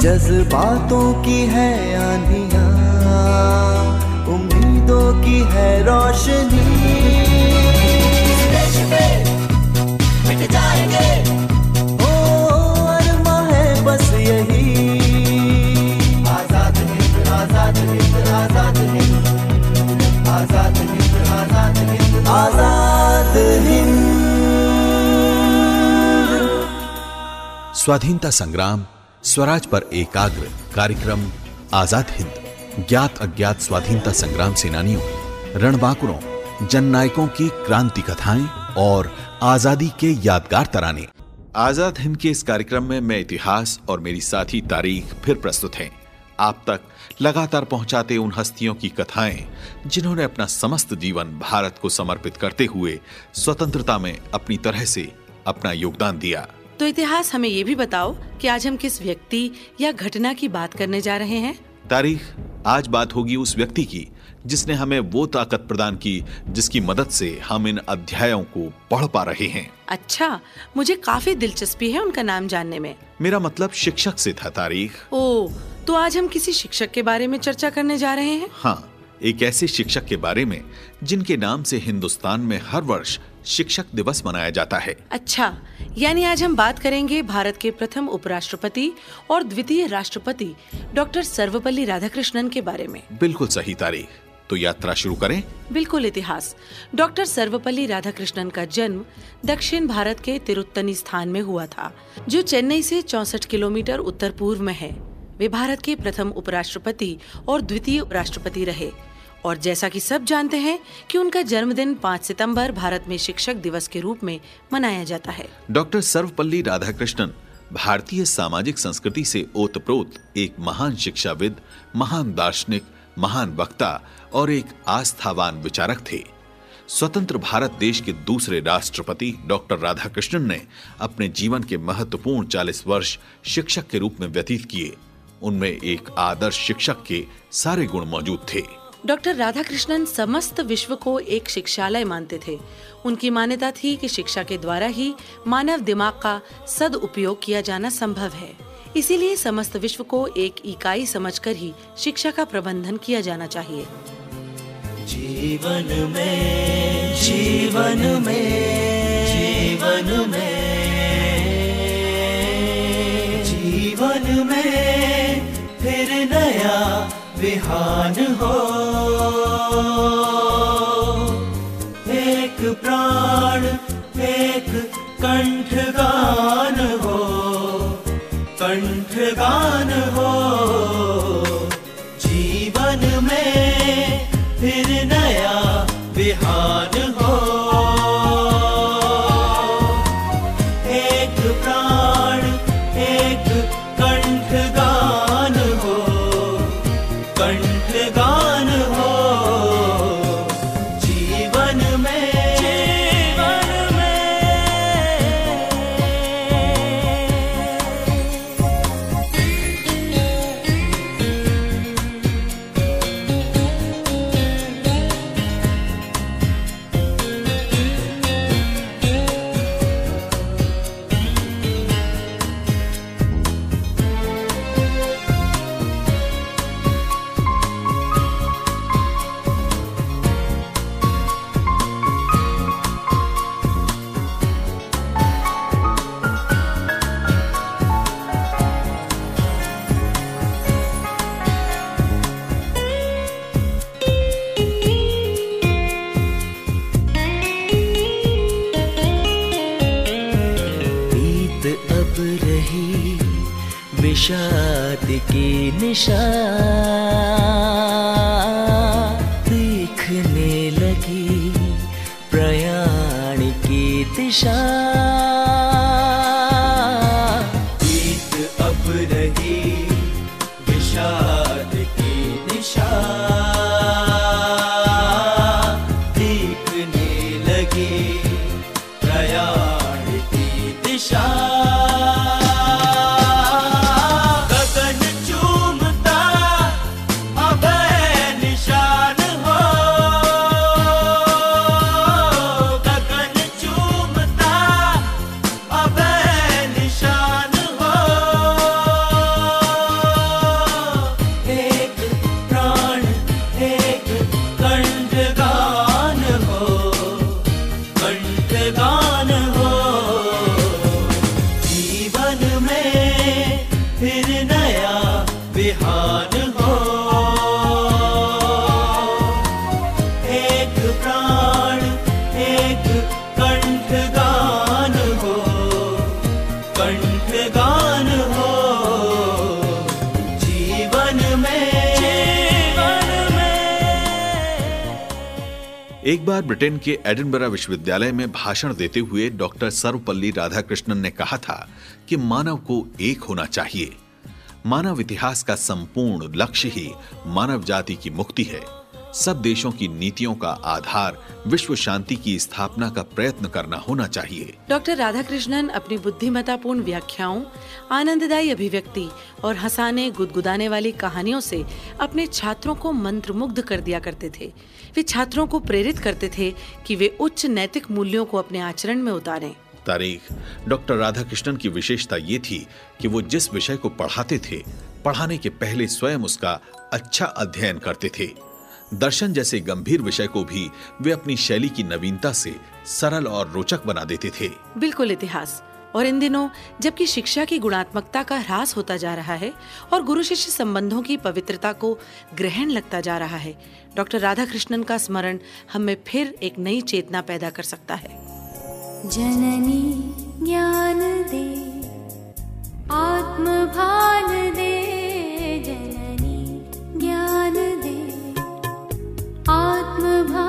जज्बातों की है आंधिया उम्मीदों की है रोशनी। ओ आज़ाद स्वाधीनता संग्राम, स्वराज पर एकाग्र कार्यक्रम, आज़ाद हिंद। ज्ञात अज्ञात स्वाधीनता संग्राम सेनानियों, रणबांकुरों, जननायकों की क्रांति कथाएँ और आज़ादी के यादगार तराने। आज़ाद हिंद के इस कार्यक्रम में मैं इतिहास और मेरी साथी तारीख फिर प्रस्तुत हैं। आप तक लगातार पहुंचाते उन हस्तियों की कथाएँ जिन्होंने अपना समस्त जीवन भारत को समर्पित करते हुए स्वतंत्रता में अपनी तरह से अपना योगदान दिया। तो इतिहास हमें ये भी बताओ कि आज हम किस व्यक्ति या घटना की बात करने जा रहे हैं। तारीख आज बात होगी उस व्यक्ति की जिसने हमें वो ताकत प्रदान की जिसकी मदद से हम इन अध्यायों को पढ़ पा रहे हैं। अच्छा मुझे काफ़ी दिलचस्पी है उनका नाम जानने में। मेरा मतलब शिक्षक से था तारीख। ओ तो आज हम किसी शिक्षक के बारे में चर्चा करने जा रहे हैं? हाँ एक ऐसे शिक्षक के बारे में जिनके नाम से हिंदुस्तान में हर वर्ष शिक्षक दिवस मनाया जाता है। अच्छा यानी आज हम बात करेंगे भारत के प्रथम उपराष्ट्रपति और द्वितीय राष्ट्रपति डॉक्टर सर्वपल्ली राधाकृष्णन के बारे में। बिल्कुल सही तारीख। तो यात्रा शुरू करें। बिल्कुल इतिहास। डॉक्टर सर्वपल्ली राधाकृष्णन का जन्म दक्षिण भारत के तिरुत्तनी स्थान में हुआ था जो चेन्नई से चौसठ किलोमीटर उत्तर पूर्व में है। वे भारत के प्रथम उपराष्ट्रपति और द्वितीय राष्ट्रपति रहे। और जैसा कि सब जानते हैं कि उनका जन्मदिन 5 सितंबर भारत में शिक्षक दिवस के रूप में मनाया जाता है। डॉक्टर सर्वपल्ली राधाकृष्णन भारतीय सामाजिक संस्कृति से ओतप्रोत एक महान शिक्षाविद, महान दार्शनिक, महान वक्ता और एक आस्थावान विचारक थे। स्वतंत्र भारत देश के दूसरे राष्ट्रपति डॉक्टर राधाकृष्णन ने अपने जीवन के महत्वपूर्ण 40 वर्ष शिक्षक के रूप में व्यतीत किए। उनमें एक आदर्श शिक्षक के सारे गुण मौजूद थे। डॉक्टर राधाकृष्णन समस्त विश्व को एक शिक्षालय मानते थे। उनकी मान्यता थी कि शिक्षा के द्वारा ही मानव दिमाग का सद उपयोग किया जाना संभव है। इसीलिए समस्त विश्व को एक इकाई समझकर ही शिक्षा का प्रबंधन किया जाना चाहिए। जीवन में जीवन में जीवन में जीवन में। फिर नया विहान हो। एक प्राण, एक कंठगान हो। कंठगान हो। जीवन में फिर नया विहान हो। बार ब्रिटेन के एडिनबरा विश्वविद्यालय में भाषण देते हुए डॉक्टर सर्वपल्ली राधाकृष्णन ने कहा था कि मानव को एक होना चाहिए। मानव इतिहास का संपूर्ण लक्ष्य ही मानव जाति की मुक्ति है। सब देशों की नीतियों का आधार विश्व शांति की स्थापना का प्रयत्न करना होना चाहिए। डॉक्टर राधाकृष्णन अपनी बुद्धिमतापूर्ण व्याख्याओं आनंददायी अभिव्यक्ति और हंसाने गुदगुदाने वाली कहानियों से अपने छात्रों को मंत्रमुग्ध कर दिया करते थे। वे छात्रों को प्रेरित करते थे कि वे उच्च नैतिक मूल्यों को अपने आचरण में उतारें। तारीख। डॉक्टर राधाकृष्णन की विशेषता ये थी कि वो जिस विषय को पढ़ाते थे पढ़ाने के पहले स्वयं उसका अच्छा अध्ययन करते थे। दर्शन जैसे गंभीर विषय को भी वे अपनी शैली की नवीनता से सरल और रोचक बना देते थे। बिल्कुल इतिहास। और इन दिनों जबकि शिक्षा की गुणात्मकता का ह्रास होता जा रहा है और गुरु शिष्य संबंधों की पवित्रता को ग्रहण लगता जा रहा है डॉक्टर राधाकृष्णन का स्मरण हमें फिर एक नई चेतना पैदा कर सकता है। जननी ज्ञान दे आत्मभान दे। आत्मभा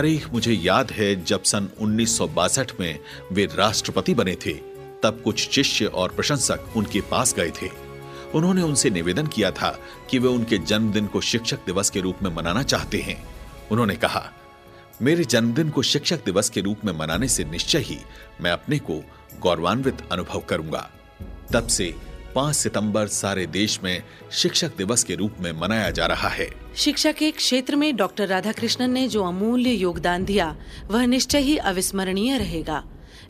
तारीख मुझे याद है जब सन 1962 में वे राष्ट्रपति बने थे, तब कुछ शिष्य और प्रशंसक उनके पास गए थे। उन्होंने उनसे निवेदन किया था कि वे उनके जन्मदिन को शिक्षक दिवस के रूप में मनाना चाहते हैं। उन्होंने कहा, मेरे जन्मदिन को शिक्षक दिवस के रूप में मनाने से निश्चय ही मैं अपने को गौरवान्वित अनुभव करूँगा। तब से 5 सितंबर सारे देश में शिक्षक दिवस के रूप में मनाया जा रहा है। शिक्षा के क्षेत्र में डॉक्टर राधाकृष्णन ने जो अमूल्य योगदान दिया, वह निश्चय ही अविस्मरणीय रहेगा।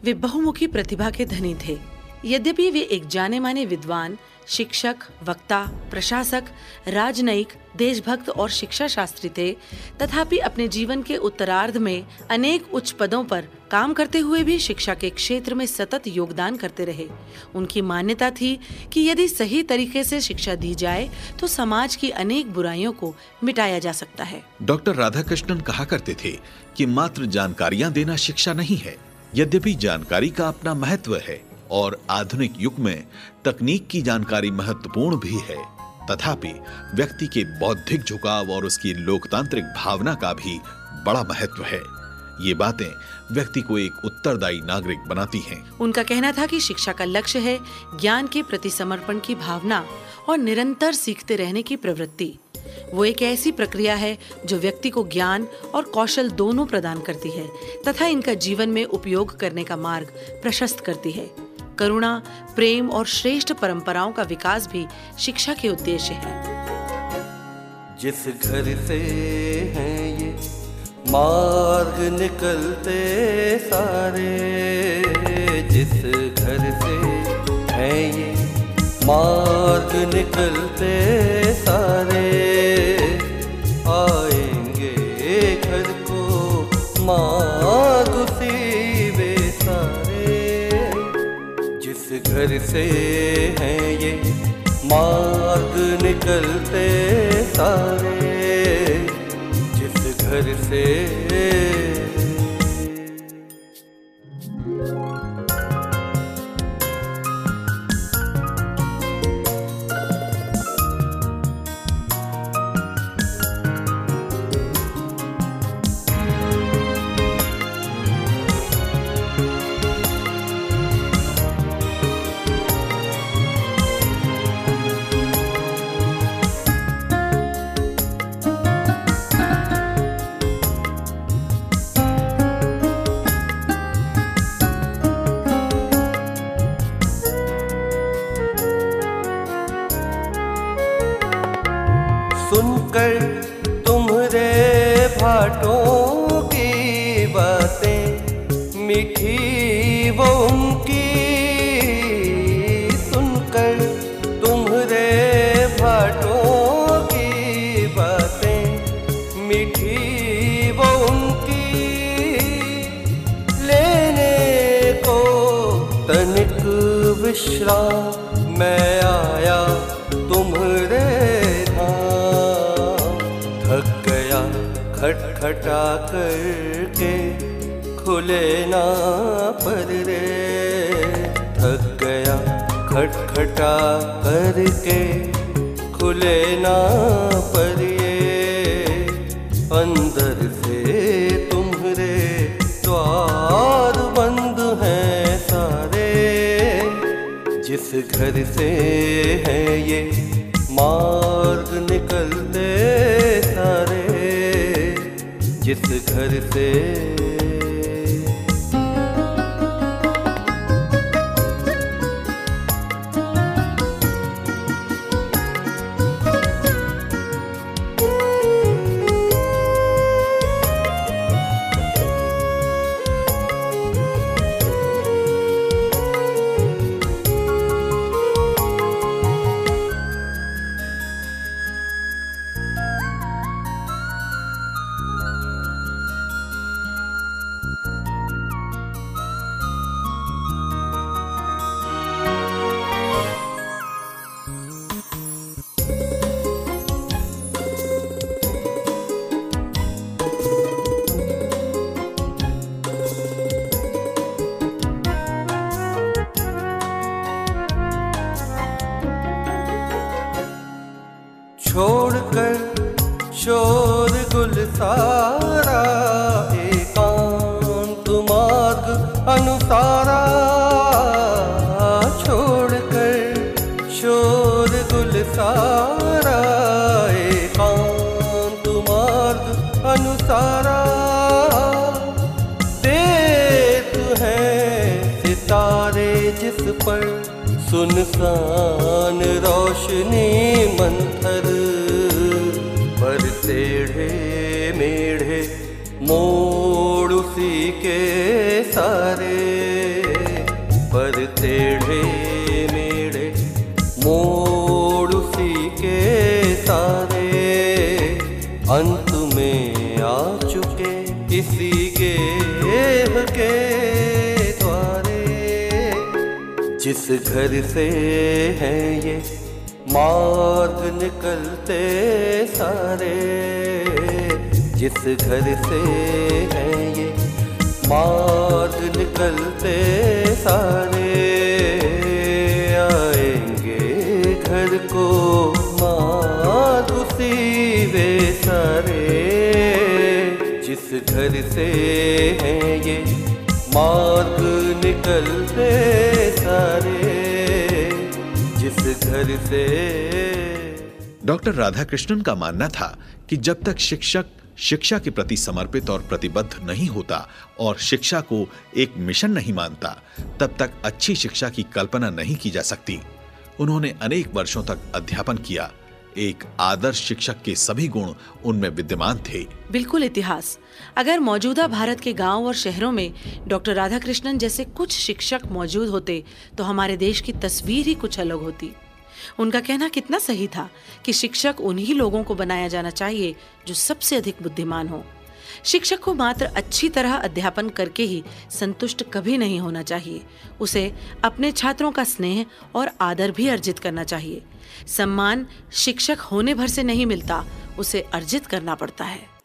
वे बहुमुखी प्रतिभा के धनी थे। यद्यपि वे एक जाने माने विद्वान शिक्षक, वक्ता, प्रशासक, राजनयिक, देशभक्त और शिक्षा शास्त्री थे। तथापि अपने जीवन के उत्तरार्ध में अनेक उच्च पदों पर काम करते हुए भी शिक्षा के क्षेत्र में सतत योगदान करते रहे। उनकी मान्यता थी कि यदि सही तरीके से शिक्षा दी जाए तो समाज की अनेक बुराइयों को मिटाया जा सकता है। डॉक्टर राधाकृष्णन कहा करते थे कि मात्र जानकारियाँ देना शिक्षा नहीं है, यद्यपि जानकारी का अपना महत्व है। और आधुनिक युग में तकनीक की जानकारी महत्वपूर्ण भी है। तथापि, व्यक्ति के बौद्धिक झुकाव और उसकी लोकतांत्रिक भावना का भी बड़ा महत्व है। ये बातें व्यक्ति को एक उत्तरदायी नागरिक बनाती हैं। उनका कहना था कि शिक्षा का लक्ष्य है ज्ञान के प्रति समर्पण की भावना और निरंतर सीखते रहने की प्रवृत्ति। वो एक ऐसी प्रक्रिया है जो व्यक्ति को ज्ञान और कौशल दोनों प्रदान करती है तथा इनका जीवन में उपयोग करने का मार्ग प्रशस्त करती है। करुणा, प्रेम और श्रेष्ठ परंपराओं का विकास भी शिक्षा के उद्देश्य है। जिस घर से हैं ये, मार्ग निकलते सारे। जिस घर से हैं ये, मार्ग निकलते सारे। आएँगे घर को मार्ग घर से हैं ये। मार्ग निकलते सारे। जिस घर से तुम्हारे भाटों की बातें, मीठी वो उनकी सुनकर तुम्हारे भाटों की बातें, मीठी वो उनकी लेने को तनिक विश्राम मैं खटखटा करके खुले ना पर रे। थक गया, खटखटा करके खुले ना पर ये। अंदर से तुम्हारे द्वार बंद हैं सारे। जिस घर से है ये मार्ग निकलते जिस घर से टेढ़े मेढ़े, मोड़ उसी के सारे। पर टेढ़े मेढ़े, मोड़ उसी के सारे। अंत में आ चुके इसी गेह के द्वारे। जिस घर से है ये मार्ग निकलते सारे, जिस घर से है ये। मार्ग निकलते सारे, आएँगे घर को मार्ग उसी वे सारे, जिस घर से है ये। मार्ग निकलते सारे। जिस घर से। डॉक्टर राधाकृष्णन का मानना था कि जब तक शिक्षक शिक्षा के प्रति समर्पित और प्रतिबद्ध नहीं होता और शिक्षा को एक मिशन नहीं मानता, तब तक अच्छी शिक्षा की कल्पना नहीं की जा सकती। उन्होंने अनेक वर्षों तक अध्यापन किया एक आदर्श शिक्षक के सभी गुण उनमें विद्यमान थे। बिल्कुल इतिहास। अगर मौजूदा भारत के गाँव और शहरों में डॉक्टर राधाकृष्णन जैसे कुछ शिक्षक मौजूद होते तो हमारे देश की तस्वीर ही कुछ अलग होती। उनका कहना कितना सही था कि शिक्षक उन्हीं लोगों को बनाया जाना चाहिए जो सबसे अधिक बुद्धिमान हो। शिक्षक को मात्र अच्छी तरह अध्यापन करके ही संतुष्ट कभी नहीं होना चाहिए। उसे अपने छात्रों का स्नेह और आदर भी अर्जित करना चाहिए। सम्मान शिक्षक होने भर से नहीं मिलता, उसे अर्जित करना पड़ता है।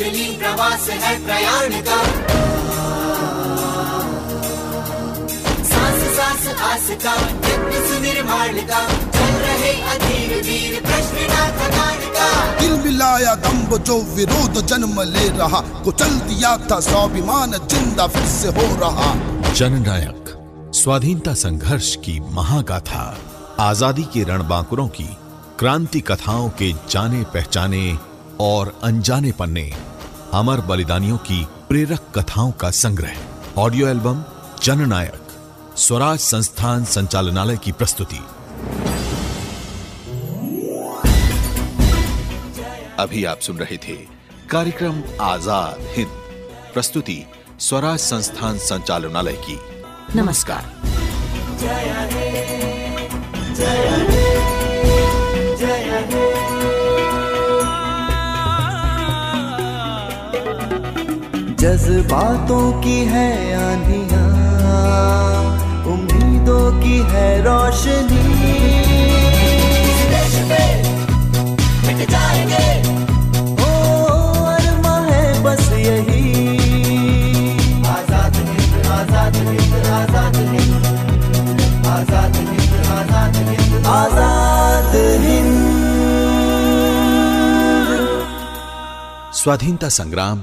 लक्ष्यलीन प्रवास है प्रयाण का। सांस सांस आस का यत्न सुनिर्माण का चल रहे अधीर वीर प्रश्न ना थकान का। दिल मिलाया दम्ब जो विरोध जन्म ले रहा कुचल दिया था स्वाभिमान ज़िंदा फिर से हो रहा। जननायक स्वाधीनता संघर्ष की महागाथा आज़ादी के रणबांकुरों की क्रांति कथाओं के जाने पहचाने और अनजाने पन्ने। अमर बलिदानियों की प्रेरक कथाओं का संग्रह। ऑडियो एल्बम, जननायक, स्वराज संस्थान संचालनालय की प्रस्तुति। अभी आप सुन रहे थे कार्यक्रम आज़ाद हिंद। प्रस्तुति स्वराज संस्थान संचालनालय की। नमस्कार। जज्बातों की है आंधियाँ उम्मीदों की है रोशनी। ओ अरमा है बस यही। आज़ाद हिंद आज़ाद हिंद आज़ाद हिंद। आज़ाद हिंद आज़ाद हिंद। आज़ाद हिंद। स्वाधीनता संग्राम